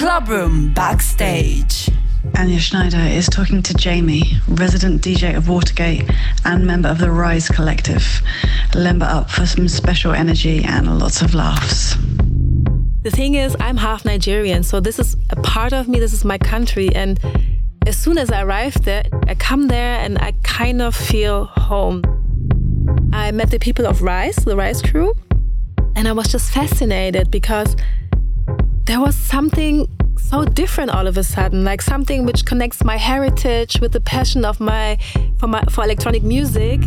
Clubroom Backstage. Anya Schneider is talking to Jamie, resident DJ of Watergate and member of the Rise Collective. Limber up for some special energy and lots of laughs. The thing is, I'm half Nigerian, so this is a part of me, this is my country. And as soon as I arrive there, I come there and I kind of feel home. I met the people of Rise, the Rise crew, and I was just fascinated because there was something so different all of a sudden, like something which connects my heritage with the passion of my for my for electronic music.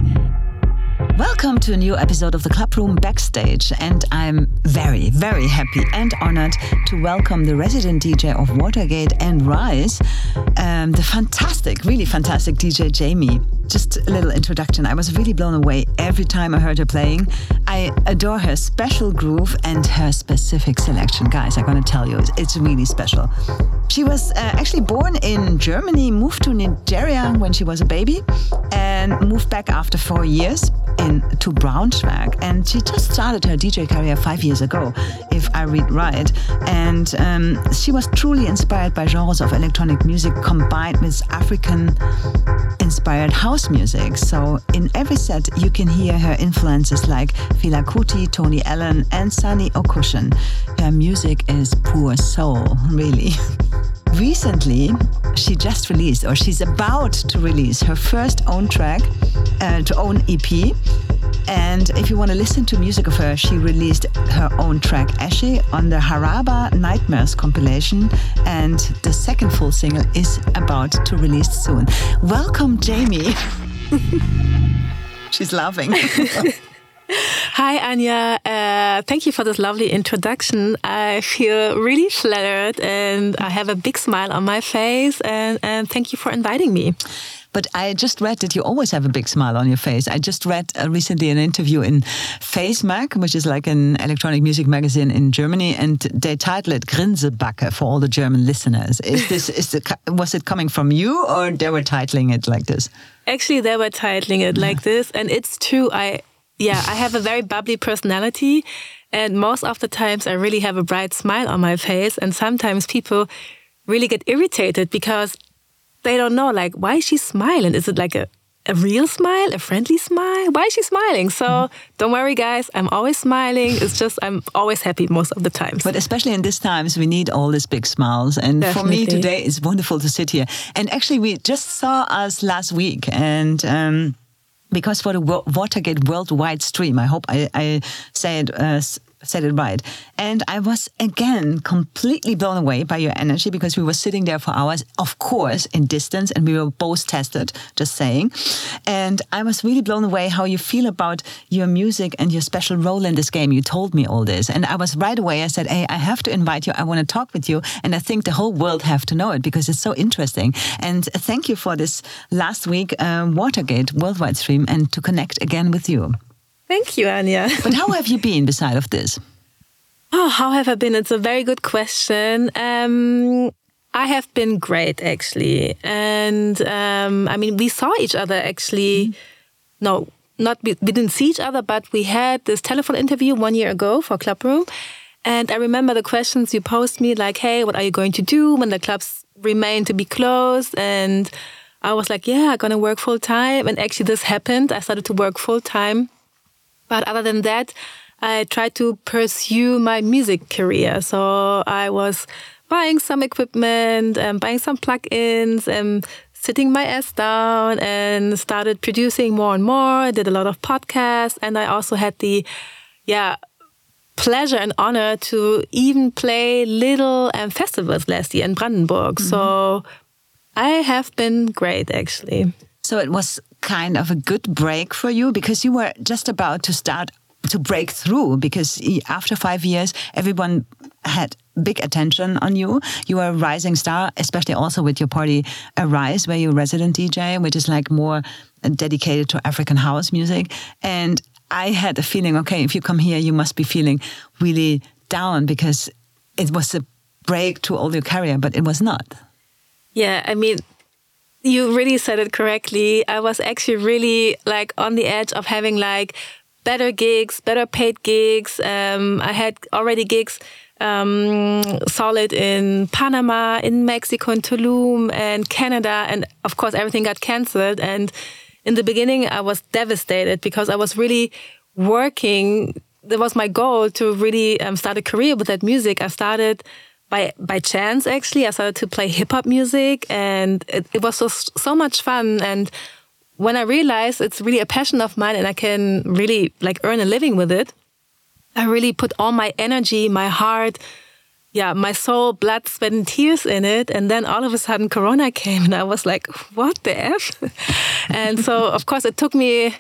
Welcome to a new episode of the Clubroom Backstage, and I'm very, very happy and honored to welcome the resident DJ of Watergate and Rise, um, the fantastic, really fantastic DJ Jamie. Just a little introduction. I was really blown away every time I heard her playing. I adore her special groove and her specific selection, guys. I'm gonna tell you, it's, really special. She was uh, actually born in Germany, moved to Nigeria when she was a baby, and moved back after four years in to Braunschweig, and she just started her DJ career five years ago, if I read right. And um, she was truly inspired by genres of electronic music combined with African-inspired house music. So in every set, you can hear her influences like Fela Kuti, Tony Allen, and Sonny Okosun. Her music is pure soul, really. Recently, she just released, or she's about to release, her first own track, uh, to own EP. And if you want to listen to music of her, she released her own track Ashe on the Haraba Nightmares compilation. And the second full single is about to release soon. Welcome, Jamie. She's laughing. Hi, Anya. Uh, thank you for this lovely introduction. I feel really flattered and I have a big smile on my face. And, and thank you for inviting me. But I just read that you always have a big smile on your face. I just read uh, recently an interview in Faze Mag, which is like an electronic music magazine in Germany, and they titled it Grinsebacke for all the German listeners. Is this is the, was it coming from you, or they were titling it like this? Actually, they were titling it like this, and it's true. I yeah, I have a very bubbly personality, and most of the times I really have a bright smile on my face, and sometimes people really get irritated because they don't know like why is she smiling? Is it like a a real smile, a friendly smile? Why is she smiling? So mm. don't worry, guys. I'm always smiling. It's just I'm always happy most of the times. But especially in these times, we need all these big smiles. And Definitely. for me today, it's wonderful to sit here. And actually, we just saw us last week, and. Um, because for the Watergate worldwide stream, I hope I, I uh, said it right. And I was again completely blown away by your energy because we were sitting there for hours, of course, in distance, and we were both tested, just saying. And I was really blown away how you feel about your music and your special role in this game. You told me all this. And I was right away, I said, Hey, I have to invite you. I want to talk with you. And I think the whole world have to know it because it's so interesting. And thank you for this last week uh, Watergate worldwide stream and to connect again with you. Thank you, Anya. but how have you been beside of this? Oh, how have I been? It's a very good question. Um, I have been great, actually. And um, I mean, we saw each other actually. Mm. No, not we, we didn't see each other, but we had this telephone interview one year ago for Clubroom. And I remember the questions you posed me, like, "Hey, what are you going to do when the clubs remain to be closed?" And I was like, "Yeah, I'm gonna work full time." And actually, this happened. I started to work full time but other than that, I tried to pursue my music career. So I was buying some equipment and buying some plugins and sitting my ass down and started producing more and more. I did a lot of podcasts and I also had the, yeah, pleasure and honor to even play little um, festivals last year in Brandenburg. Mm -hmm. So I have been great actually. So it was kind of a good break for you because you were just about to start to break through because after five years, everyone had big attention on you. You were a rising star, especially also with your party Arise, where you're resident DJ, which is like more dedicated to African house music. And I had a feeling, okay, if you come here, you must be feeling really down because it was a break to all your career, but it was not. Yeah, I mean, you really said it correctly. I was actually really like on the edge of having like better gigs, better paid gigs. Um, I had already gigs um, it in Panama, in Mexico, in Tulum, and Canada, and of course everything got cancelled. And in the beginning, I was devastated because I was really working. That was my goal to really um, start a career with that music. I started by by chance actually. I started to play hip hop music, and it, it was so so much fun. And when I realized it's really a passion of mine, and I can really like earn a living with it, I really put all my energy, my heart, yeah, my soul, blood, sweat, and tears in it. And then all of a sudden, Corona came, and I was like, what the F? and so, of course, it took me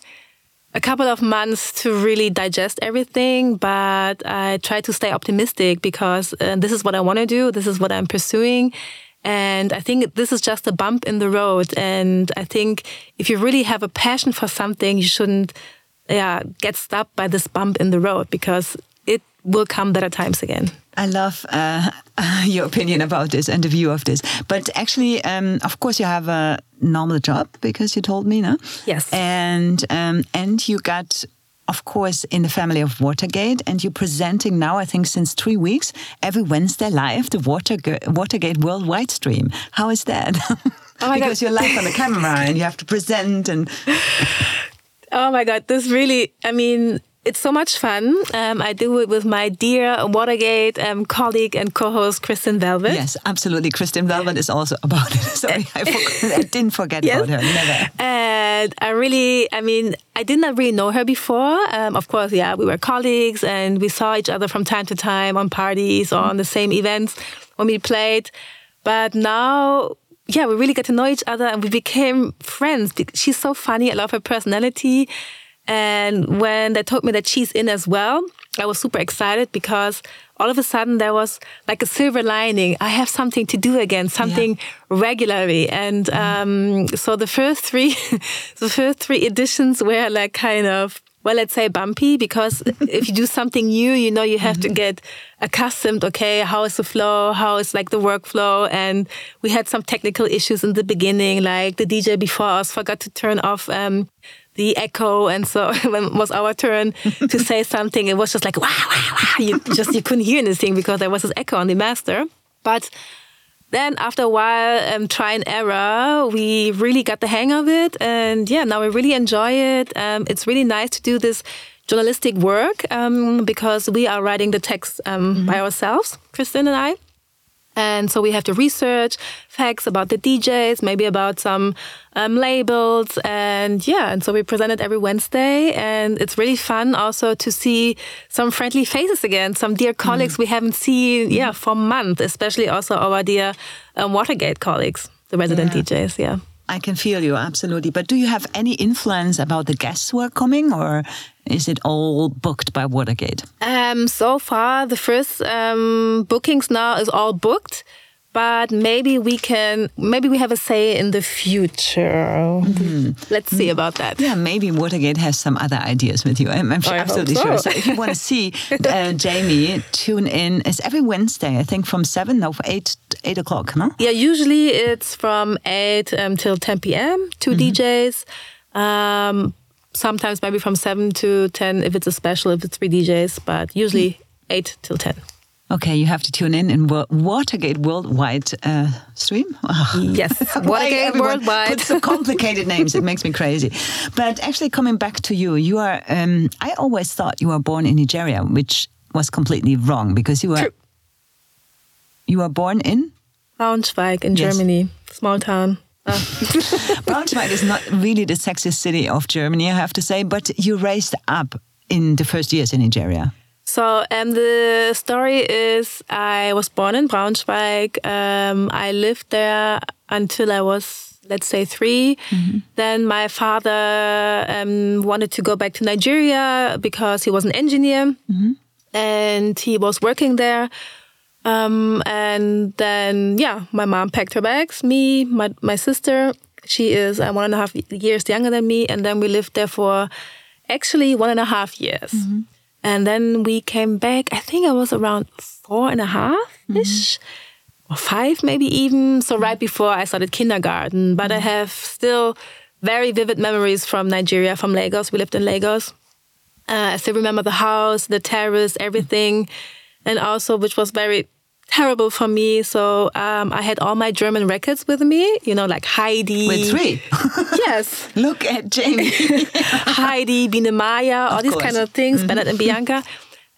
a couple of months to really digest everything, but I try to stay optimistic because uh, this is what I want to do, this is what I'm pursuing. And I think this is just a bump in the road. And I think if you really have a passion for something, you shouldn't yeah, get stopped by this bump in the road because it will come better times again. I love uh, your opinion about this and the view of this. But actually, um, of course, you have a normal job because you told me, no? Yes. And um, and you got, of course, in the family of Watergate, and you're presenting now, I think, since three weeks, every Wednesday live the Watergate, Watergate worldwide stream. How is that? Oh because God. you're live on the camera and you have to present and. Oh my God, this really, I mean, it's so much fun. Um, I do it with my dear Watergate um, colleague and co-host Kristin Velvet. Yes, absolutely. Kristin Velvet is also about it. Sorry, I, forgot, I didn't forget yes. about her. Never. And I really, I mean, I did not really know her before. Um, of course, yeah, we were colleagues and we saw each other from time to time on parties or on the same events when we played. But now yeah, we really got to know each other and we became friends. She's so funny. I love her personality. And when they told me that she's in as well, I was super excited because all of a sudden there was like a silver lining. I have something to do again, something yeah. regularly. And um, so the first three, the first three editions were like kind of well, let's say bumpy because if you do something new, you know, you have mm -hmm. to get accustomed. Okay, how is the flow? How is like the workflow? And we had some technical issues in the beginning, like the DJ before us forgot to turn off um, the echo, and so when it was our turn to say something, it was just like wow, wow, wow. You just you couldn't hear anything because there was this echo on the master, but then after a while, um, try and error, we really got the hang of it. And yeah, now we really enjoy it. Um, it's really nice to do this journalistic work um, because we are writing the text um, mm -hmm. by ourselves, Kristin and I. And so we have to research facts about the DJs, maybe about some um, labels. And yeah, and so we present it every Wednesday. And it's really fun also to see some friendly faces again, some dear colleagues mm. we haven't seen, yeah, for months, especially also our dear um, Watergate colleagues, the resident yeah. DJs. Yeah. I can feel you absolutely. But do you have any influence about the guests who are coming, or is it all booked by Watergate? Um, so far, the first um, bookings now is all booked but maybe we can maybe we have a say in the future. Mm. let's see about that. Yeah maybe watergate has some other ideas with you. I'm, I'm sure, absolutely so. sure. So if you want to see uh, jamie tune in. It's every wednesday i think from 7 no 8 8 o'clock no? Yeah usually it's from 8 um, till 10 p.m 2 mm -hmm. djs um, sometimes maybe from 7 to 10 if it's a special if it's three djs but usually 8 till 10 Okay, you have to tune in in Watergate Worldwide uh, stream. Oh. Yes, Watergate Worldwide. Put some complicated names. It makes me crazy. But actually, coming back to you, you are. Um, I always thought you were born in Nigeria, which was completely wrong because you were. True. You were born in Braunschweig in yes. Germany, small town. Uh. Braunschweig is not really the sexiest city of Germany, I have to say, but you raised up in the first years in Nigeria. So um, the story is I was born in Braunschweig. Um, I lived there until I was, let's say, 3 mm-hmm. Then my father um, wanted to go back to Nigeria because he was an engineer mm-hmm. and he was working there. Um, and then, yeah, my mom packed her bags, me, my, my sister. She is uh, one and a half years younger than me. And then we lived there for actually one and a half years. Mm-hmm. And then we came back, I think I was around four and a half ish, mm-hmm. or five maybe even. So, right before I started kindergarten. But mm-hmm. I have still very vivid memories from Nigeria, from Lagos. We lived in Lagos. Uh, I still remember the house, the terrace, everything. and also which was very terrible for me. So um, I had all my German records with me, you know, like Heidi. With three. yes. Look at Jamie. Heidi, Biene Maja, all Of these course. kind of things, Mhm. Bernard and Bianca.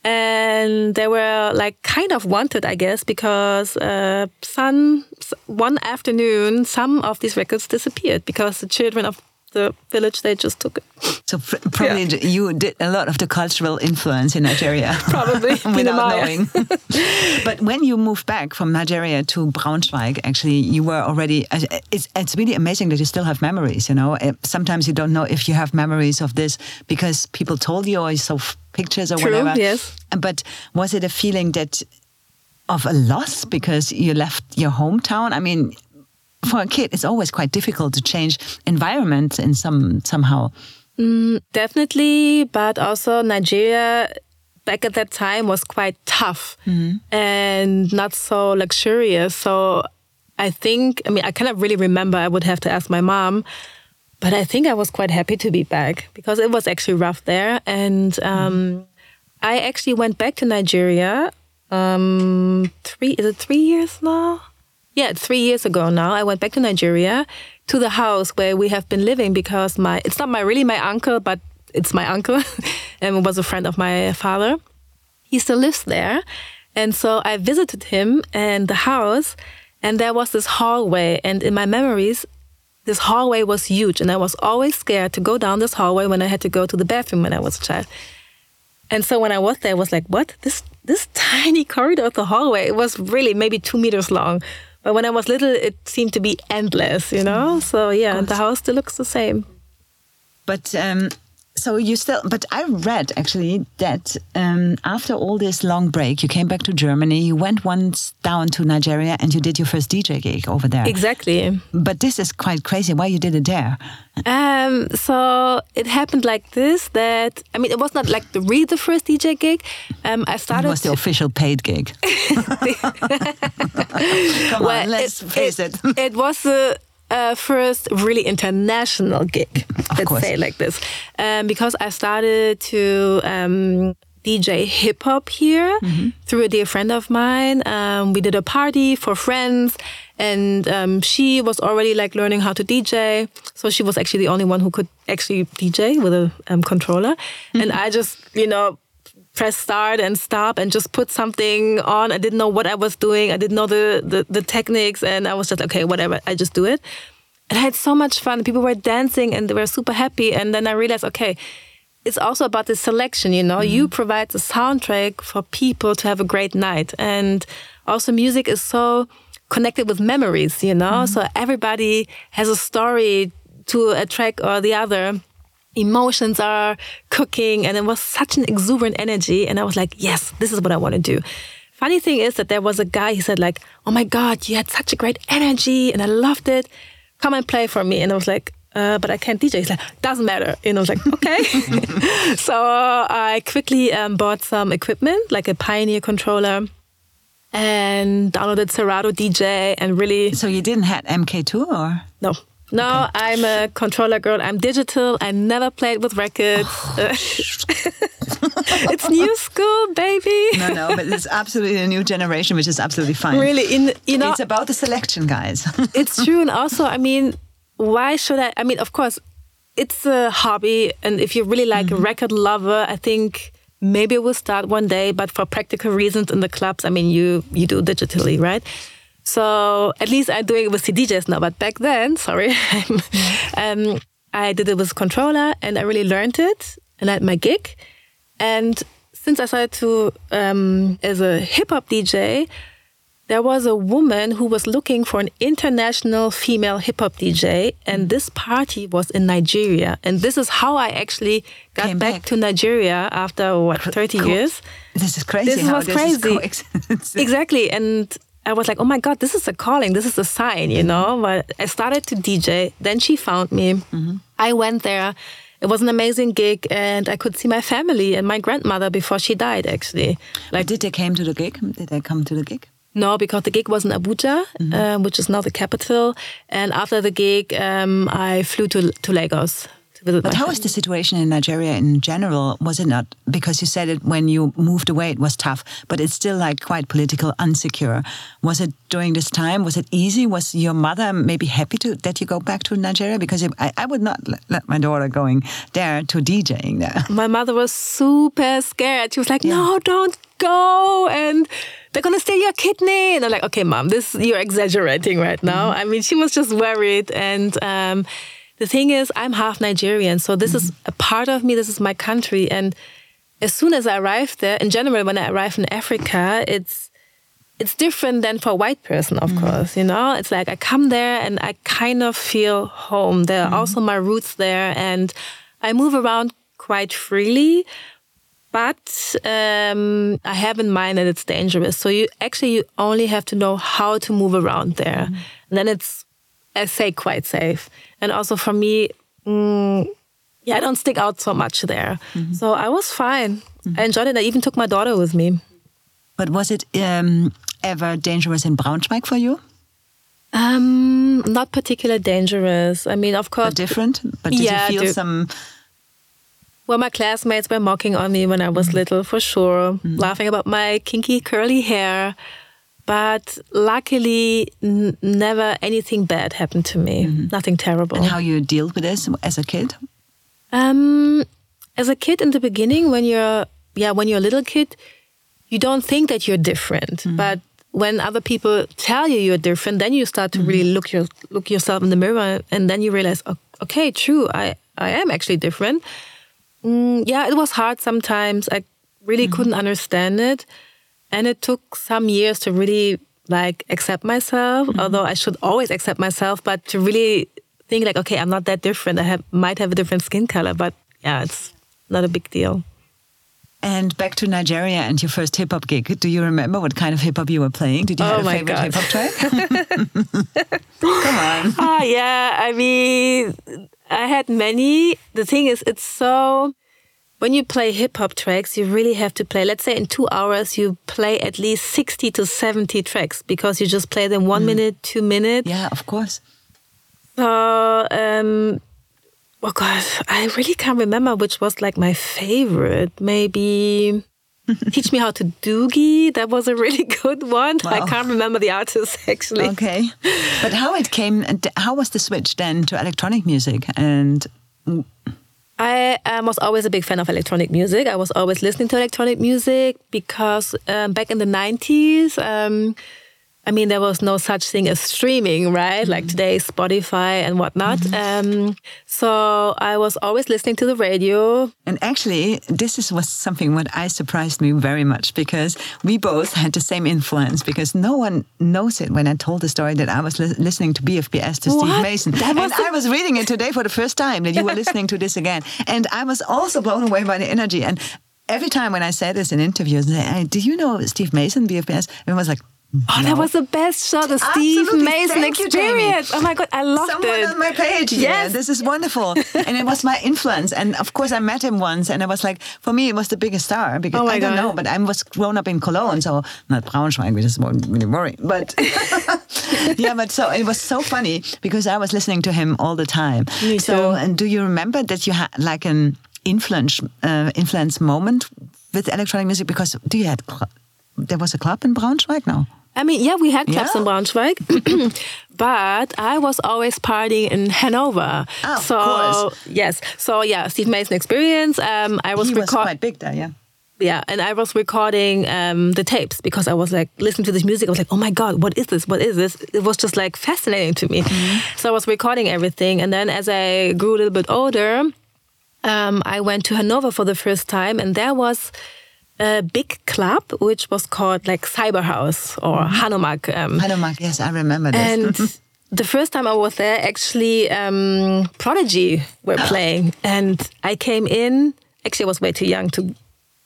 And they were like kind of wanted, I guess, because uh, some one afternoon, some of these records disappeared because the children of the village they just took it. So pr probably you did a lot of the cultural influence in Nigeria. Probably without knowing. but when you moved back from Nigeria to Braunschweig, actually, you were already. uh, It's it's really amazing that you still have memories. You know, Uh, sometimes you don't know if you have memories of this because people told you or you saw pictures or True, whatever. yes. But was it a feeling that of a loss because you left your hometown? I mean. For a kid, it's always quite difficult to change environment in some somehow. Definitely, but also Nigeria back at that time was quite tough and not so luxurious. So I think, I mean, I cannot really remember. I would have to ask my mom. But I think I was quite happy to be back because it was actually rough there. And um, I actually went back to Nigeria um, three, is it three years now? Yeah, three years ago now. I went back to Nigeria to the house where we have been living because my, it's not my really my uncle, but it's my uncle and was a friend of my father. He still lives there. And so I visited him and the house, and there was this hallway. And in my memories, this hallway was huge, and I was always scared to go down this hallway when I had to go to the bathroom when I was a child. And so when I was there, I was like, "What? This this tiny corridor of the hallway? It was really maybe two meters long, but when I was little, it seemed to be endless, you know. So yeah, the house still looks the same. But um, so you still, but I read actually that um, after all this long break, you came back to Germany. You went once down to Nigeria and you did your first DJ gig over there. Exactly. But this is quite crazy. Why you did it there? Um, so it happened like this. That I mean, it was not like the really the first DJ gig. Um, I It started. was the official paid gig. Come Well, on, let's face it. it was the uh, first really international gig. let's course. say like this, um, because I started to um, DJ hip hop here Mm-hmm. through a dear friend of mine. Um, we did a party for friends, and um, she was already like learning how to DJ. So she was actually the only one who could actually DJ with a um, controller, Mm-hmm. and I just you know press start and stop and just put something on. I didn't know what I was doing. I didn't know the, the, the techniques. And I was just, okay, whatever, I just do it. And I had so much fun. People were dancing and they were super happy. And then I realized, okay, it's also about the selection, you know, you mm-hmm. provide the soundtrack for people to have a great night. And also music is so connected with memories, you know, mm-hmm. so everybody has a story to a track or the other emotions are cooking and it was such an exuberant energy and i was like yes this is what i want to do funny thing is that there was a guy he said like oh my god you had such a great energy and i loved it come and play for me and i was like uh, but I can't DJ. He's like, doesn't matter. And I was like, okay. so I quickly um, bought some equipment, like a Pioneer controller, and downloaded Serato DJ and really So you didn't have MK2 or? no. No, I'm a controller girl. I'm digital. I never played with records. it's new school, baby. No, no, but it's absolutely a new generation, which is absolutely fine. Really, in you know, it's about the selection, guys. it's true. And also, I mean, why should I? I mean, of course, it's a hobby, and if you're really like a mm-hmm. record lover, I think maybe we'll start one day. But for practical reasons in the clubs, I mean, you you do digitally, right? So at least I'm doing it with CDJs now. But back then, sorry, um, I did it with controller, and I really learned it. And I had my gig, and since I started to um, as a hip hop DJ, there was a woman who was looking for an international female hip hop DJ, and this party was in Nigeria. And this is how I actually got back, back. to Nigeria after what thirty Cool. years. This is crazy. This how was this crazy. Is exactly, and I was like, oh my god, this is a calling, this is a sign, you know. But I started to DJ. Then she found me. Mm-hmm. I went there. It was an amazing gig, and I could see my family and my grandmother before she died. Actually, Like, did they came to the gig? Did they come to the gig? No, because the gig was in Abuja, um, which is now the capital. And after the gig, um, I flew to to Lagos. But how was the situation in Nigeria in general? Was it not because you said it when you moved away? It was tough, but it's still like quite political, unsecure. Was it during this time? Was it easy? Was your mother maybe happy to that you go back to Nigeria? Because if, I, I would not let, my daughter going there to DJing there. my mother was super scared. She was like, "No, don't go!" and they're gonna steal your kidney. And I'm like, "Okay, mom, this you're exaggerating right now." I mean, she was just worried. And um, the thing is, I'm half Nigerian, so this is a part of me. This is my country. And as soon as I arrived there, in general, when I arrive in Africa, it's it's different than for a white person, of mm. course. You know, it's like I come there and I kind of feel home. There are also my roots there, and I move around quite freely. But um, I have in mind that it's dangerous. So you actually you only have to know how to move around there, mm. and then it's, I say, quite safe. And also for me, mm, yeah, I don't stick out so much there. So I was fine. I enjoyed it. I even took my daughter with me. But was it um, ever dangerous in Braunschweig for you? Um, not particularly dangerous. I mean, of course, But different? But did Yeah, you feel di- some? well, my classmates were mocking on me when I was little, for sure, laughing about my kinky curly hair. But luckily, n- never anything bad happened to me. Nothing terrible. And how you deal with this as a kid? Um, as a kid in the beginning, when you're yeah, when you're a little kid, you don't think that you're different. But when other people tell you you're different, then you start to really look your look yourself in the mirror, and then you realize, "O- okay, true, I I am actually different. Mm, yeah, it was hard sometimes. I really couldn't understand it, and it took some years to really like accept myself. Although I should always accept myself, but to really think like, okay, I'm not that different. I have might have a different skin color, but yeah, it's not a big deal. And back to Nigeria and your first hip hop gig. Do you remember what kind of hip hop you were playing? Did you Oh have a favorite hip hop track? Come on. ah, yeah. I mean, I had many. The thing is, it's so. When you play hip hop tracks, you really have to play. Let's say in two hours, you play at least 60 to 70 tracks because you just play them one minute, two minutes. Yeah, of course. So, um, oh God, I really can't remember which was like my favorite. Maybe Teach Me How to Dougie. That was a really good one. I can't remember the artist actually. Okay. But how it came, how was the switch then to electronic music? And I um, was always a big fan of electronic music. I was always listening to electronic music because um, back in the 90s, um, I mean, there was no such thing as streaming, right? Like today, Spotify and whatnot. Um, so I was always listening to the radio. And actually, this is was something what I surprised me very much because we both had the same influence. Because no one knows it when I told the story that I was li- listening to BFBS to Steve Mason, That and was the- I was reading it today for the first time that you were listening to this again, and I was also blown away by the energy. And every time when I say this in interviews, they say, hey, "Do you know Steve Mason, BFBS?" And I was like. Oh, that was the best shot, the Steve. Mason Thank you, Jamie. oh my God, I loved Someone it. Someone on my page. Yeah, Yes. this is wonderful. and it was my influence. And of course, I met him once, and I was like, for me, it was the biggest star because Oh I don't know, but I was grown up in Cologne, so not Braunschweig, which is really worrying. But yeah, but so it was so funny because I was listening to him all the time. Me so, too. and do you remember that you had like an influence uh, influence moment with electronic music? Because do you had there was a club in Braunschweig now? I mean, yeah, we had clubs Yeah. in Braunschweig, but I was always partying in Hanover. Of so course. yes, so yeah, Steve Mason experience. Um, I was he was quite big there, yeah. Yeah, and I was recording um, the tapes because I was like listening to this music. I was like, oh my god, what is this? What is this? It was just like fascinating to me. So I was recording everything, and then as I grew a little bit older, um, I went to Hanover for the first time, and there was a big club which was called like Cyber House or Hanomag. Um, Hanomag, yes, I remember this. and the first time I was there, actually, um, Prodigy were playing, and I came in. Actually, I was way too young to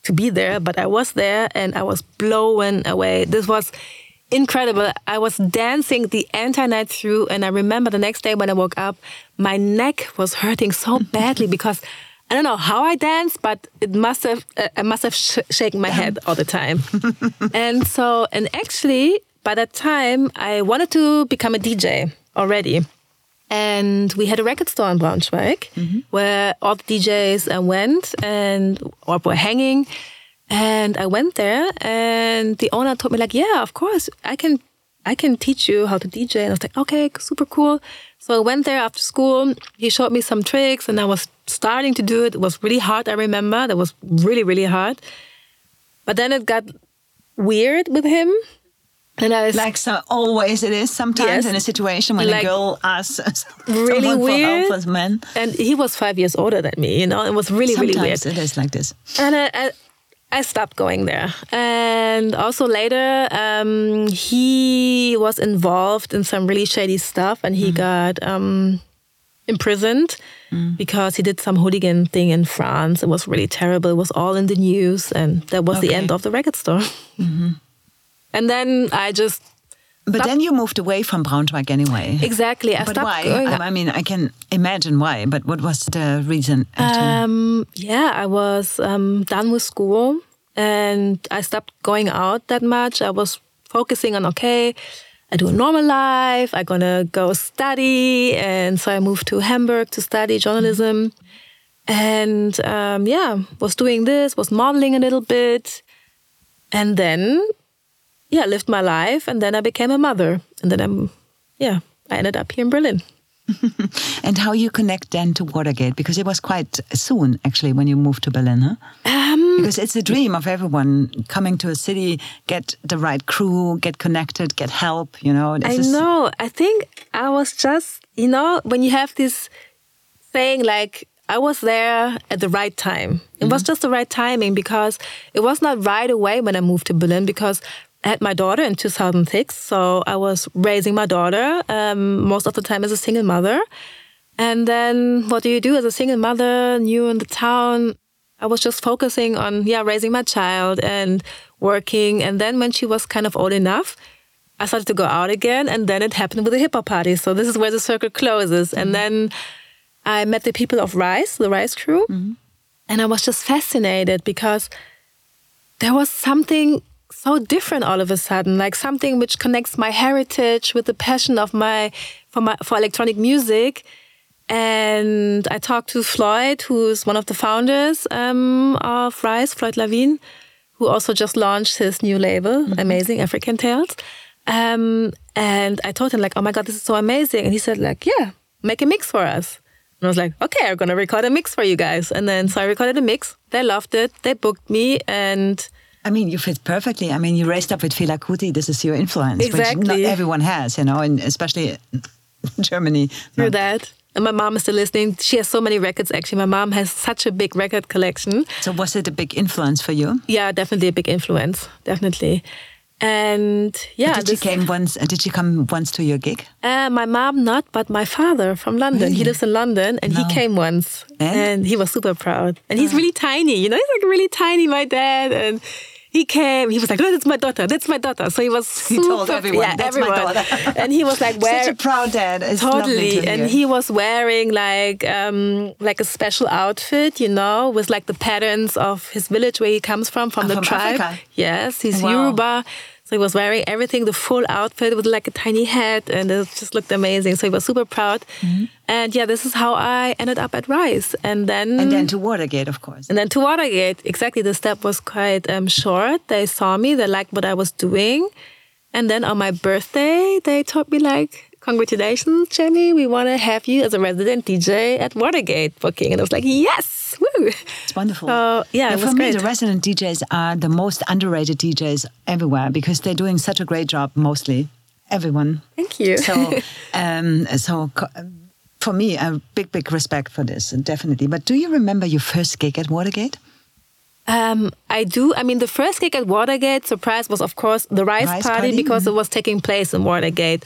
to be there, but I was there, and I was blown away. This was incredible. I was dancing the entire night through, and I remember the next day when I woke up, my neck was hurting so badly because. I don't know how I danced, but it must have uh, I must have sh- shaken my head all the time. and so, and actually, by that time, I wanted to become a DJ already. and we had a record store in Braunschweig where all the DJs uh, went and or were hanging. And I went there, and the owner told me like, "Yeah, of course, I can, I can teach you how to DJ." And I was like, "Okay, super cool." So I went there after school. He showed me some tricks, and I was starting to do it. It was really hard. I remember that was really, really hard. But then it got weird with him, and I was Like so, always it is sometimes Yes. in a situation when Like, a girl asks really someone for weird. help as men. and he was five years older than me. You know, it was really, really weird. Sometimes it is like this. And I, I, I stopped going there. And also later, um, he was involved in some really shady stuff and he got um, imprisoned because he did some hooligan thing in France. It was really terrible. It was all in the news. And that was the end of the record store. And then I just, But then you moved away from Braunschweig anyway. exactly, I but why? going. I, I mean, I can imagine why. But what was the reason? Um, yeah, I was um, done with school and I stopped going out that much. I was focusing on okay, I do a normal life. I'm gonna go study, and so I moved to Hamburg to study journalism. And um, yeah, was doing this, was modeling a little bit, and then yeah, lived my life, and then I became a mother, and then I'm yeah, I ended up here in Berlin. and how you connect then to Watergate? Because it was quite soon, actually, when you moved to Berlin, huh? Um, Because it's a dream of everyone coming to a city, get the right crew, get connected, get help. You know, This I know. I think I was just, you know, when you have this saying like, I was there at the right time. It was just the right timing because it was not right away when I moved to Berlin because had my daughter in 2006. So I was raising my daughter um, most of the time as a single mother. And then what do you do as a single mother, new in the town? I was just focusing on, yeah, raising my child and working. And then when she was kind of old enough, I started to go out again, and then it happened with the hip hop party. So this is where the circle closes. And then I met the people of Rise, the Rise crew, and I was just fascinated because there was something so different all of a sudden, like something which connects my heritage with the passion of my for my for electronic music. And I talked to Floyd, who's one of the founders um, of Rise, Floyd Lavine, who also just launched his new label, Amazing African Tales. Um, and I told him like, "Oh my god, this is so amazing!" And he said like, "Yeah, make a mix for us." And I was like, "Okay, I'm gonna record a mix for you guys." And then so I recorded a mix. They loved it. They booked me, and I mean, you fit perfectly. I mean, you raised up with Fela Kuti. This is your influence, which not everyone has, you know, and especially Germany. through No. that. And my mom is still listening. She has so many records. Actually, my mom has such a big record collection. So was it a big influence for you? Yeah, definitely a big influence. Definitely. And yeah, did she came once? uh, Did she come once to your gig? Uh, my mom not, but my father from London. He lives in London, and No. he came once, And? and he was super proud. And he's really tiny, you know, he's like really tiny, my dad, and. He came. He was like, "No, that's my daughter. That's my daughter." So he was He super, told everyone, yeah, "That's my daughter." and he was like, "Where?" Such a proud dad. It's totally to and he was wearing like um like a special outfit you know with like the patterns of his village where he comes from from Ah, the from tribe Africa? yes he's Wow. yoruba so he was wearing everything the full outfit with like a tiny hat and it just looked amazing so he was super proud Mm-hmm. and yeah this is how i ended up at rise and then and then to Watergate, of course. and then to Watergate, exactly. The step was quite um, short. They saw me, they liked what I was doing. And then on my birthday, they told me, like, congratulations, Jamie, we want to have you as a resident DJ at Watergate booking. And I was like, yes, woo. It's wonderful. So, yeah, it for me, great. the resident DJs are the most underrated DJs everywhere because they're doing such a great job. Mostly, everyone. Thank you. So, um, so for me, a big, big respect for this, definitely. But do you remember your first gig at Watergate? Um, I do. I mean, the first gig at Watergate, surprise, was of course the Rise, Rise party, Party, because mhm. it was taking place in Watergate.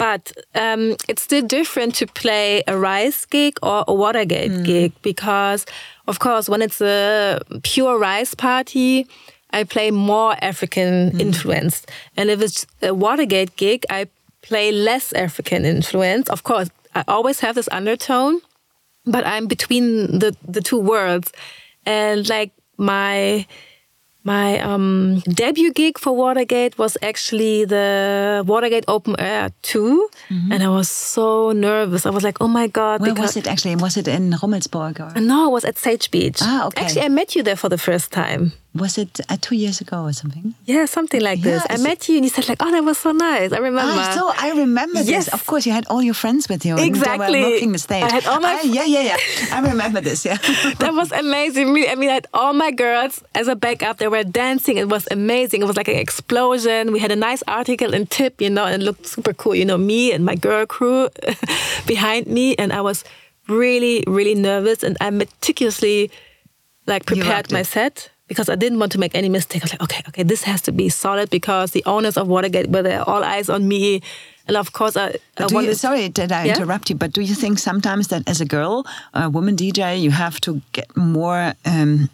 But um, it's still different to play a Rise gig or a Watergate Hmm. gig because, of course, when it's a pure Rise party, I play more African Hmm. influenced. And if it's a Watergate gig, I play less African influence. Of course, I always have this undertone, but I'm between the, the two worlds. And like my my um, debut gig for Watergate was actually the Watergate Open Air 2. Mm-hmm. And I was so nervous. I was like, oh my God. Where was it actually? Was it in Rummelsburg? Or? No, it was at Sage Beach. Ah, okay. Actually, I met you there for the first time was it uh, two years ago or something? Yeah, something like this. I met you and you said like, "Oh, that was so nice." I remember. Ah, so I remember yes. this. Of course, you had all your friends with you. Exactly. They were the stage. I had all my. Ah, yeah, yeah, yeah. I remember this. Yeah. that was amazing. I mean, I had all my girls as a backup. They were dancing. It was amazing. It was like an explosion. We had a nice article in Tip, you know, and it looked super cool. You know, me and my girl crew behind me, and I was really, really nervous, and I meticulously like prepared my set because I didn't want to make any mistake. I was like, okay, okay, this has to be solid because the owners of Watergate were there, all eyes on me. And of course, I, I wanted. You, sorry, did I yeah? interrupt you? But do you think sometimes that as a girl, a woman DJ, you have to get more um,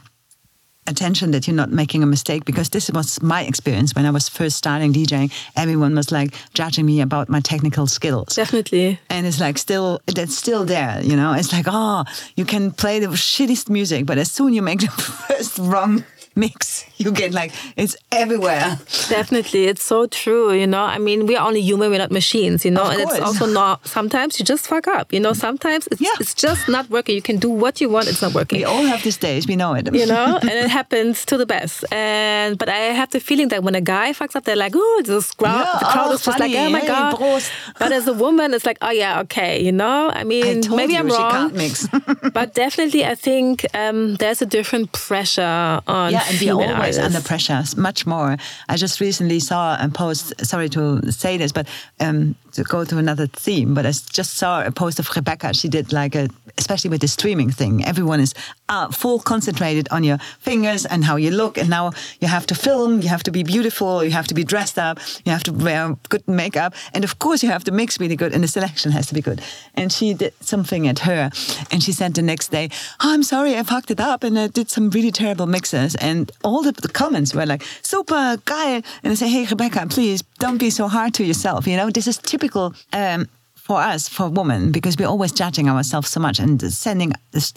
attention that you're not making a mistake because this was my experience when I was first starting DJing. Everyone was like judging me about my technical skills. Definitely. And it's like still that's still there, you know. It's like, oh, you can play the shittiest music, but as soon you make the first wrong mix. You get like it's everywhere. Definitely. It's so true you know? I mean we're only human we're not machines you know? And it's also not sometimes you just fuck up you know? Sometimes it's, yeah. it's just not working. You can do what you want it's not working. We all have these days we know it. You know? And it happens to the best. And but i have the feeling that when a guy fucks up they're like oh this crowd yeah, the crowd oh, is just funny. like oh my hey, god. Prost. but as a woman it's like oh yeah okay you know? I mean I maybe you, i'm wrong. but definitely i think um, there's a different pressure on yeah and we always artists. under pressure much more. I just recently saw a post. Sorry to say this, but um, to go to another theme. But I just saw a post of Rebecca. She did like a, especially with the streaming thing. Everyone is uh, full concentrated on your fingers and how you look. And now you have to film. You have to be beautiful. You have to be dressed up. You have to wear good makeup. And of course, you have to mix really good. And the selection has to be good. And she did something at her, and she said the next day, "Oh, I'm sorry, I fucked it up, and I did some really terrible mixes." And all the, comments were like, "Super, guy!" And I say, "Hey, Rebecca, please don't be so hard to yourself. You know, this is typical." Um, for us, for women, because we're always judging ourselves so much and sending,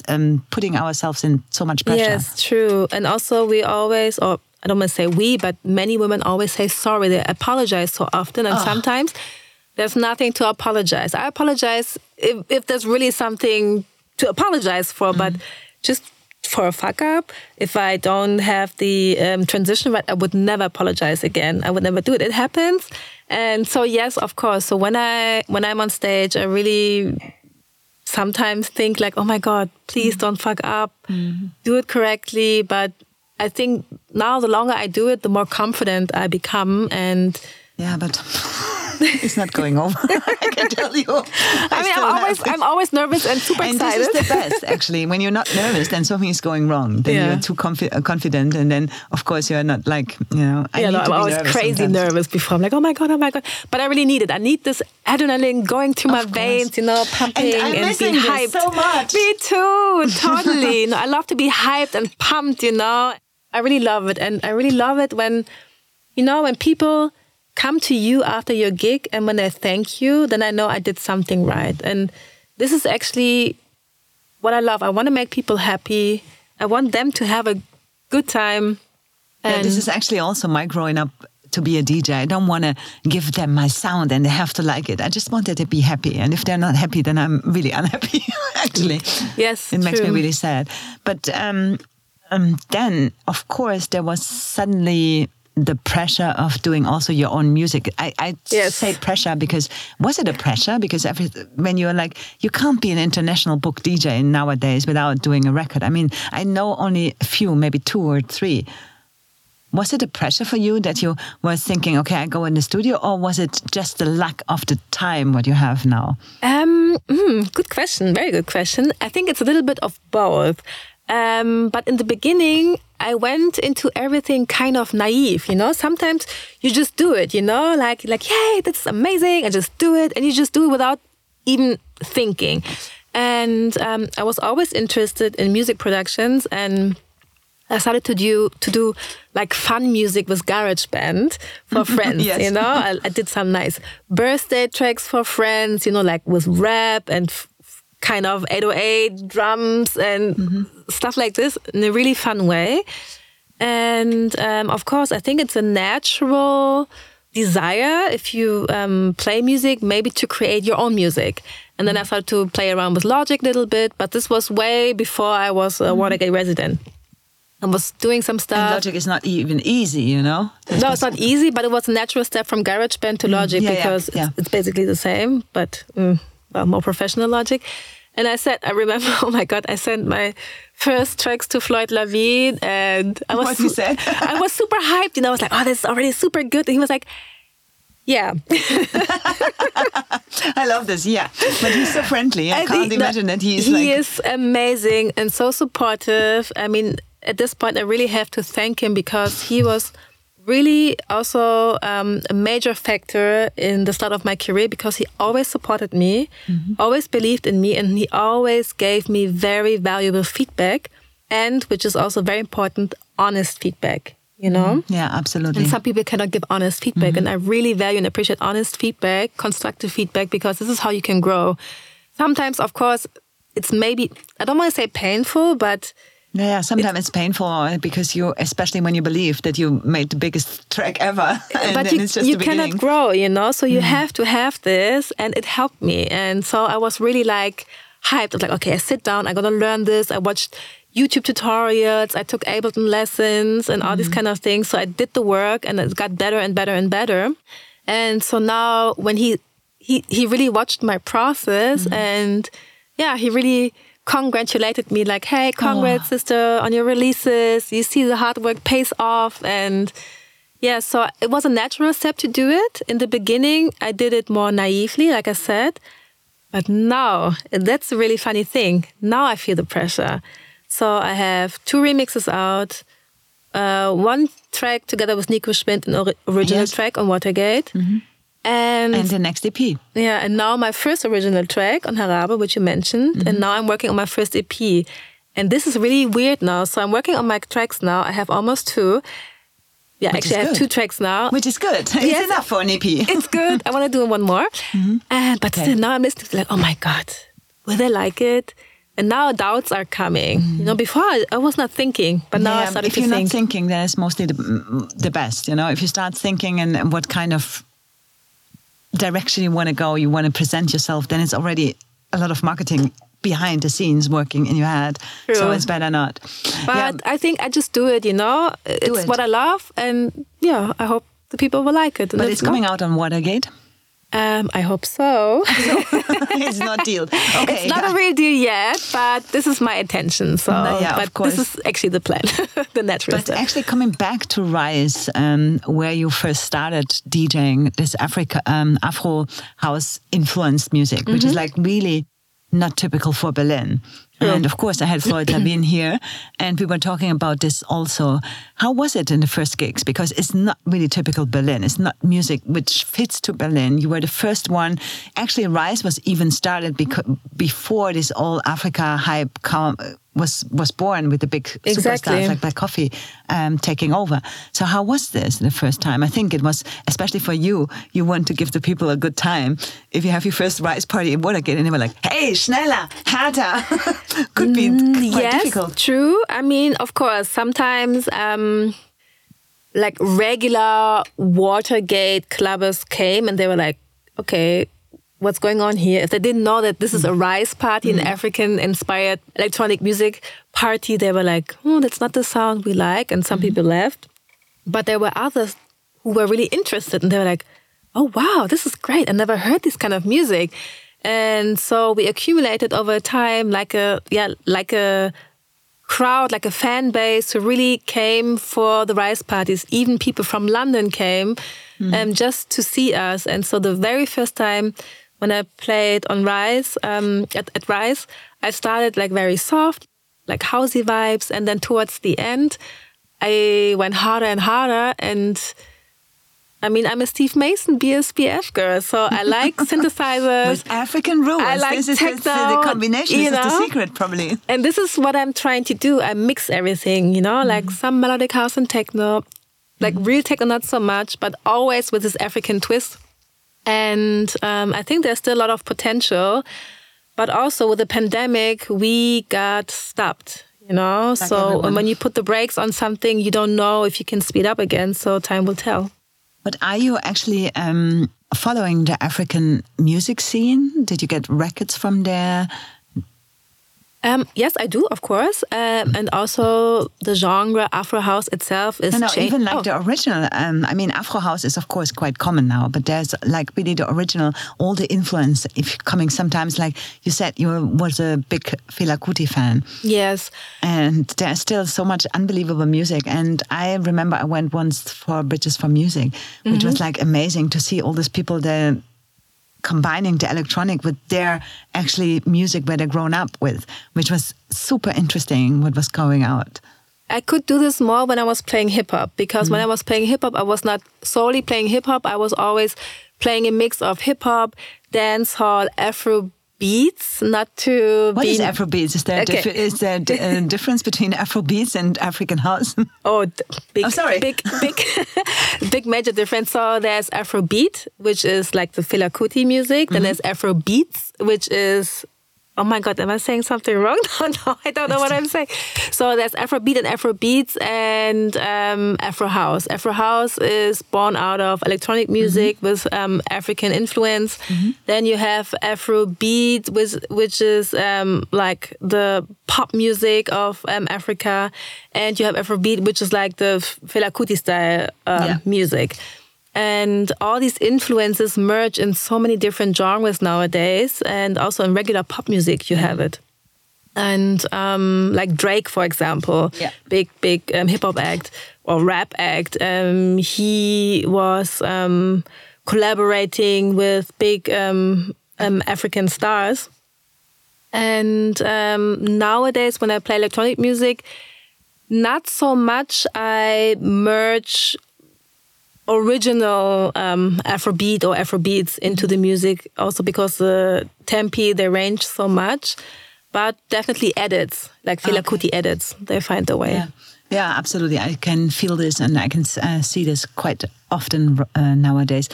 um, putting ourselves in so much pressure. Yes, true. And also, we always, or I don't want to say we, but many women always say sorry. They apologize so often, and oh. sometimes there's nothing to apologize. I apologize if, if there's really something to apologize for, mm. but just for a fuck up, if I don't have the um, transition right, I would never apologize again. I would never do it. It happens, and so yes, of course. So when I when I'm on stage, I really sometimes think like, oh my god, please mm. don't fuck up, mm. do it correctly. But I think now the longer I do it, the more confident I become, and yeah, but it's not going over. I can tell you. I, I mean, I'm always, I'm always nervous and super and excited. this is the best, actually. When you're not nervous, then something is going wrong. Then yeah. you're too confi uh, confident, and then of course you're not like you know. I yeah, no, I'm always crazy sometimes. nervous before. I'm like, oh my god, oh my god. But I really need it. I need this adrenaline going through my veins, you know, pumping and, and being hyped. so much. Me too, totally. no, I love to be hyped and pumped. You know, I really love it, and I really love it when, you know, when people come to you after your gig and when they thank you, then I know I did something right. And this is actually what I love. I want to make people happy. I want them to have a good time. And yeah, this is actually also my growing up to be a DJ. I don't want to give them my sound and they have to like it. I just want them to be happy. And if they're not happy, then I'm really unhappy, actually. Yes. It makes true. me really sad. But um, um, then, of course, there was suddenly the pressure of doing also your own music. I, I yes. say pressure because was it a pressure? Because every when you're like you can't be an international book DJ nowadays without doing a record. I mean, I know only a few, maybe two or three. Was it a pressure for you that you were thinking, okay, I go in the studio, or was it just the lack of the time what you have now? Um, mm, good question, very good question. I think it's a little bit of both. Um, but in the beginning, I went into everything kind of naive, you know. Sometimes you just do it, you know, like like, yay, that's amazing. I just do it, and you just do it without even thinking. And um, I was always interested in music productions, and I started to do to do like fun music with GarageBand for friends. yes. You know, I, I, did some nice birthday tracks for friends. You know, like with rap and kind of 808 drums and mm-hmm. stuff like this in a really fun way. And um, of course, I think it's a natural desire if you um, play music, maybe to create your own music. And then I started to play around with Logic a little bit, but this was way before I was a Mm-hmm. Watergate resident. I was doing some And stuff. Logic is not even easy, you know. no, it's not easy, but it was a natural step from GarageBand to Logic Mm, yeah, yeah, because yeah. It's, it's basically the same, but mm, well, more professional Logic. And I said, I remember, oh my God, I sent my first tracks to Floyd Lavine, and I was What said? I was super hyped. You know, I was like, oh, this is already super good. And he was like, yeah. I love this. Yeah, but he's so friendly. I, I can't imagine that he's he like. He is amazing and so supportive. I mean, at this point, I really have to thank him because he was really also um, a major factor in the start of my career because he always supported me, Mm-hmm. always believed in me, and he always gave me very valuable feedback. And which is also very important, honest feedback. You know. yeah, absolutely. And some people cannot give honest feedback. Mm-hmm. And I really value and appreciate honest feedback, constructive feedback, because this is how you can grow. Sometimes, of course, it's maybe, I don't want to say painful, but Yeah, yeah, sometimes it's painful uh, because you, especially when you believe that you made the biggest track ever, uh, and but then you, it's just you cannot grow, you know? So you mm. have to have this, and it helped me. And so I was really like hyped. I was like, okay, I sit down, I gotta learn this. I watched YouTube tutorials, I took Ableton lessons, and all these mm. kind of things. So I did the work, and it got better and better and better. And so now, when he he he really watched my process, mm. and yeah, he really congratulated me like, "Hey, congrats, sister, on your releases. You see the hard work pays off." And yeah, so it was a natural step to do it. In the beginning, I did it more naively, like I said. But now, that's a really funny thing. Now I feel the pressure. So I have two remixes out. Uh, one track together with Nico Schmidt, an ori- original Yes. track on Watergate. And, And the next EP. yeah, and now my first original track on Harabe, which you mentioned, Mm-hmm. and now I'm working on my first EP. And this is really weird now. So I'm working on my tracks now. I have almost two. Yeah, Which actually, I have two tracks now. Which is good. It's Yes. enough for an EP. it's good. I want to do one more. And, but Okay. still, now I'm listening to like, oh my God, will they like it? And now doubts are coming. You know, before I, I was not thinking, but now I Yeah, started if to you're not thinking, then it's mostly the, mm, the best. You know, if you start thinking and what kind of direction you want to go, you want to present yourself, then it's already a lot of marketing behind the scenes working in your head. So it's better not. but yeah, I think I just do it, you know? It's it. what I love. And yeah, I hope the people will like it. But it's coming out on Watergate. Um, I hope so. it's not deal. Okay, it's not a real deal yet, but this is my intention. So, No, yeah, but this is actually the plan, the natural But step. actually, coming back to Rise, um, where you first started DJing this Africa um, Afro house influenced music, which is like really not typical for Berlin. And of course, I had Floyd Lavine here, and we were talking about this also. How was it in the first gigs? Because it's not really typical Berlin. It's not music which fits to Berlin. You were the first one. Actually, Rise was even started beca- before this all Africa hype com- was was born with the big Exactly. superstars like Black Coffee um, taking over. So how was this the first time? I think it was, especially for you, you want to give the people a good time. If you have your first Rise party in Watergate and they were like, hey, schneller, härter, could be quite yes, difficult. true. I mean, of course, sometimes um, like regular Watergate clubbers came and they were like, okay, what's going on here? If they didn't know that this is a Rise party, an mm. African inspired electronic music party, they were like, oh, that's not the sound we like. And some mm-hmm. people left. But there were others who were really interested and they were like, oh, wow, this is great. I never heard this kind of music. And so we accumulated over time like a, yeah, like a crowd, like a fan base who really came for the Rise parties. Even people from London came mm. um, just to see us. And so the very first time when I played on Rise, um, at, at Rise, I started like very soft, like housey vibes. And then towards the end, I went harder and harder. And I mean, I'm a Steve Mason BSBF girl, so I like synthesizers. With African rules. I like this is that's the, the techno, combination. you This is the know? secret, probably. And this is what I'm trying to do. I mix everything, you know, like some melodic house and techno, like real techno, not so much, but always with this African twist. And um, I think there's still a lot of potential. But also with the pandemic, we got stopped. You know, Like so everyone. when you put the brakes on something, you don't know if you can speed up again. So time will tell. But are you actually um, following the African music scene? Did you get records from there? Um, yes, I do, of course, um, and also the genre Afro house itself is No, no, even like oh. the original. Um, I mean, Afro house is of course quite common now, but there's like really the original, all the influence. If coming sometimes, like you said, you was a big Fela Kuti fan, yes. and there's still so much unbelievable music. And I remember I went once for Bridges for Music, which was like amazing to see all these people there combining the electronic with their actually music where they're grown up with, which was super interesting. What was going out. I could do this more when I was playing hip hop because when mm. I was playing hip hop, I was not solely playing hip hop. I was always playing a mix of hip hop, dance hall, Afro beats, not to What be is Afrobeats? Is there, Okay. is there a difference between Afrobeats and African house? Oh, d- big, Oh, sorry. big, big, big major difference. So there's Afrobeat, which is like the Fela Kuti music. Then mm-hmm. there's Afro beats, which is, oh my God, am I saying something wrong? No, no, I don't know what I'm saying. So there's Afrobeat and Afrobeats and um, Afro House. Afro House is born out of electronic music with um, African influence. Then you have Afrobeat, which, which is um, like the pop music of um, Africa. And you have Afrobeat, which is like the Fela Kuti style um, Yeah. music. And all these influences merge in so many different genres nowadays. And also in regular pop music, you have it. And um, like Drake, for example, Yeah. big, big um, hip hop act or rap act, um, he was um, collaborating with big um, um, African stars. And um, nowadays, when I play electronic music, not so much I merge original um, Afrobeat or Afrobeats into the music, also because the tempi they range so much, but definitely edits like Fela Kuti edits. They find the way. Yeah. Yeah, absolutely. I can feel this and I can uh, see this quite often uh, nowadays.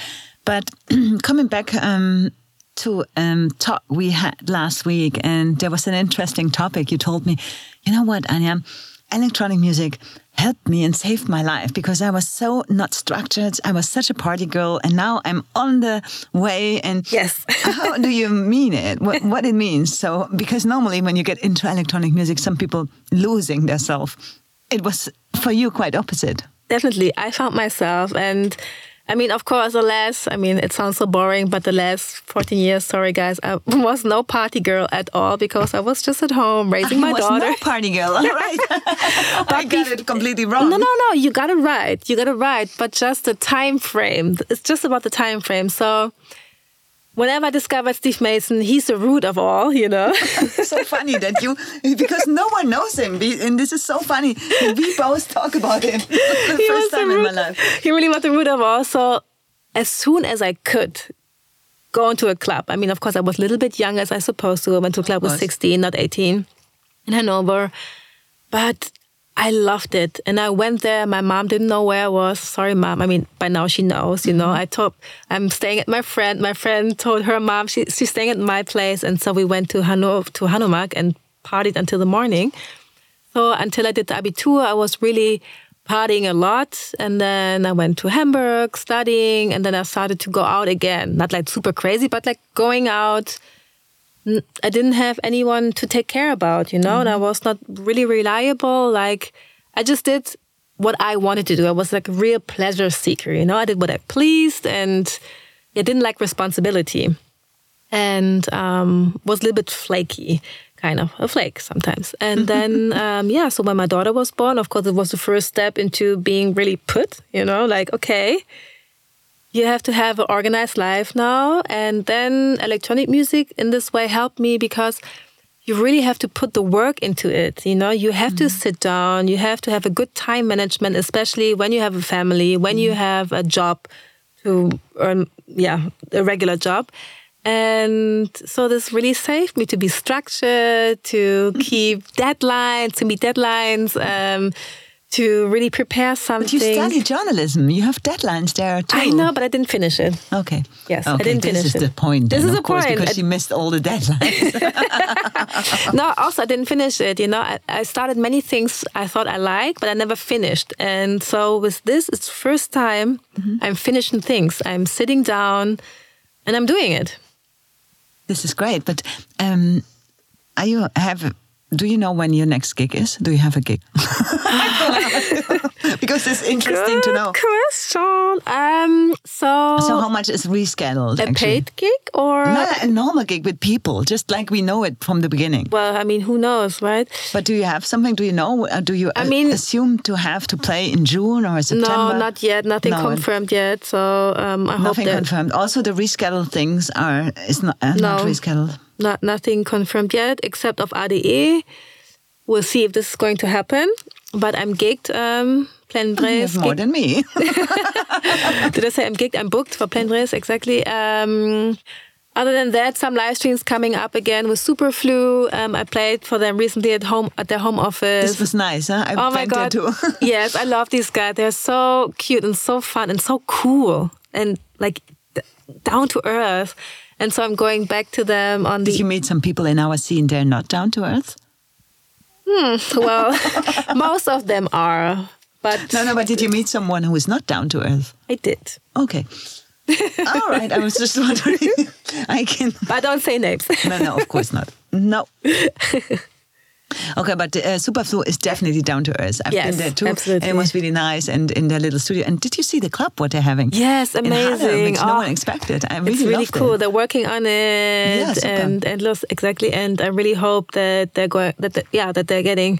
But coming back um, to um, talk we had last week, and there was an interesting topic. You told me, you know what, Anya, electronic music helped me and saved my life because I was so not structured. I was such a party girl, and now I'm on the way. And Yes. how do you mean it? What, what it means? So, because normally when you get into electronic music, some people losing their self. It was for you quite opposite. Definitely, I found myself, and I mean, of course, the last, I mean, it sounds so boring, but the last 14 years, sorry guys, I was no party girl at all because I was just at home raising my I was daughter. no party girl. All right, I got it completely wrong. No, no, no. You got it right. You got it right. But just the time frame. It's just about the time frame. So whenever I discovered Steve Mason, he's the root of all, you know. so funny that you because no one knows him, and this is so funny. We both talk about him the he first was the time in my root. life. He really was the root of all. So as soon as I could go into a club, I mean, of course, I was a little bit young as I supposed to. I went to a club was 16, not 18, in Hanover. But I loved it. And I went there. My mom didn't know where I was. Sorry, mom. I mean, by now she knows, you know. Mm-hmm. I told, I'm staying at my friend. My friend told her mom she, she's staying at my place. And so we went to Hanover, to Hanomag and partied until the morning. So until I did the Abitur, I was really partying a lot. And then I went to Hamburg studying. And then I started to go out again. Not like super crazy, but like going out. I didn't have anyone to take care about, you know, and I was not really reliable. Like I just did what I wanted to do. I was like a real pleasure seeker, you know. I did what I pleased, and I didn't like responsibility, and um, was a little bit flaky, kind of a flake sometimes. And then, um, yeah, so when my daughter was born, of course, it was the first step into being really put, you know, like okay you have to have an organized life now. And then electronic music in this way helped me because you really have to put the work into it. You know, you have to mm-hmm. sit down, you have to have a good time management, especially when you have a family, when you mm-hmm. have a job to earn, yeah, a regular job. And so this really saved me to be structured, to mm-hmm. keep deadlines, to meet deadlines, um, to really prepare something. But you study journalism. You have deadlines there too. I know, but I didn't finish it. Okay. Yes, okay. I didn't finish it. this is the point. This is of the course, point. because I- you missed all the deadlines. no, also I didn't finish it. You know, I, I started many things I thought I liked, but I never finished. And so with this, it's first time Mm-hmm. I'm finishing things. I'm sitting down and I'm doing it. this is great. But um, are you have? Do you know when your next gig is? Do you have a gig? because it's interesting to Good know. question. Um, so, So how much is rescheduled? a actually? paid gig or Not a normal gig with people, just like we know it from the beginning. well, I mean, who knows, right? But do you have something? Do you know? Uh, Do you I uh, mean- assume to have to play in June or September? No, not yet. Nothing No, confirmed yet. So um, I hope Nothing confirmed. Also, the rescheduled things are is not uh, not No. rescheduled. Not nothing confirmed yet, except of ADE. We'll see if this is going to happen. But I'm gigged. Um, Plan Bres. have more than me. Did I say I'm gigged? I'm booked for Plan Bres, exactly. Um, other than that, some live streams coming up again with Superflu. Um, I played for them recently at home at their home office. this was nice, huh? I oh my god! too. yes, I love these guys. They're so cute and so fun and so cool and like down to earth. And so I'm going back to them on Did the you meet some people in our scene? They're not down to earth. Hmm. Well, most of them are, but No, no. But did you meet someone who is not down to earth? I did. Okay. All right. I was just wondering. I can. But don't say names. No, no. Of course not. No. Okay, but uh, Superflu is definitely down to earth. I've Yes, been there too, absolutely. and it was really nice. And in their little studio. And did you see the club? What they're having? Yes, amazing. which no one expected. I really it's really cool. It. They're working on it, Yeah, super. and and los- exactly. And I really hope that they're going that yeah that they're getting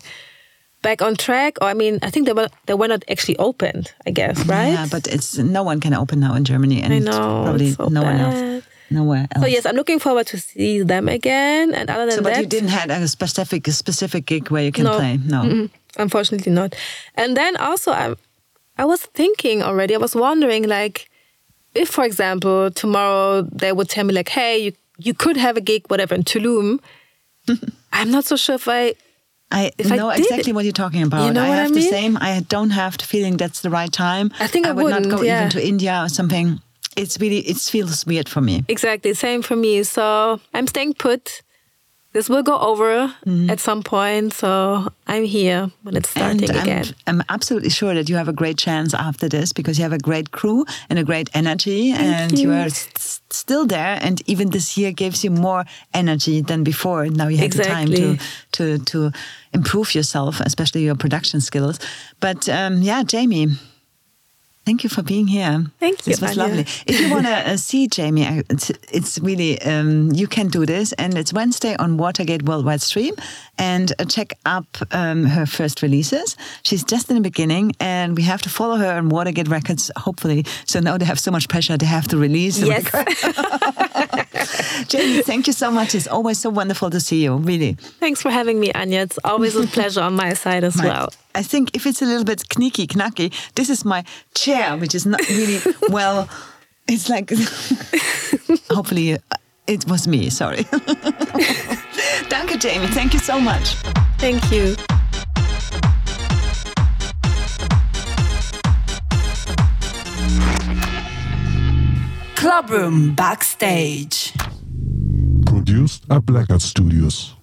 back on track. Or I mean, I think they were they were not actually opened. I guess right. Yeah, but it's no one can open now in Germany, and I know, probably so no one else, nowhere else. so yes, I'm looking forward to see them again. And other than that. So, but that, you didn't have a specific a specific gig where you can No. play. No. Mm-mm. unfortunately not. And then also, I, I was thinking already. I was wondering, like, if, for example, tomorrow they would tell me, like, hey, you you could have a gig, whatever, in Tulum. I'm not so sure if I. I If know did exactly what you're talking about. You know I what I have the same. I don't have the feeling that's the right time. I think I would not go yeah. even to India or something. It's really it feels weird for me. Exactly, same for me. So I'm staying put. This will go over Mm-hmm. at some point. So I'm here when it's starting and again. I'm, I'm absolutely sure that you have a great chance after this because you have a great crew and a great energy, and you, you. are still there. And even this year gives you more energy than before. Now you have the time to to to improve yourself, especially your production skills. But um, yeah, Jamie. Thank you for being here. Thank you. This was lovely. If you want to uh, see Jamie, it's, it's really, um, you can do this. And it's Wednesday on Watergate Worldwide Stream. And uh, check up um, her first releases. She's just in the beginning, and we have to follow her on Watergate Records, hopefully. So now they have so much pressure, they have to release. Yes. Jamie, thank you so much. It's always so wonderful to see you, really. Thanks for having me, Anya. It's always a pleasure on my side as well. I think if it's a little bit knicky knacky, this is my chair, which is not really well. It's like, hopefully, uh, it was me. Sorry. Danke, Jamie. Thank you so much. Thank you. Club Room Backstage. Produced at Blackout Studios.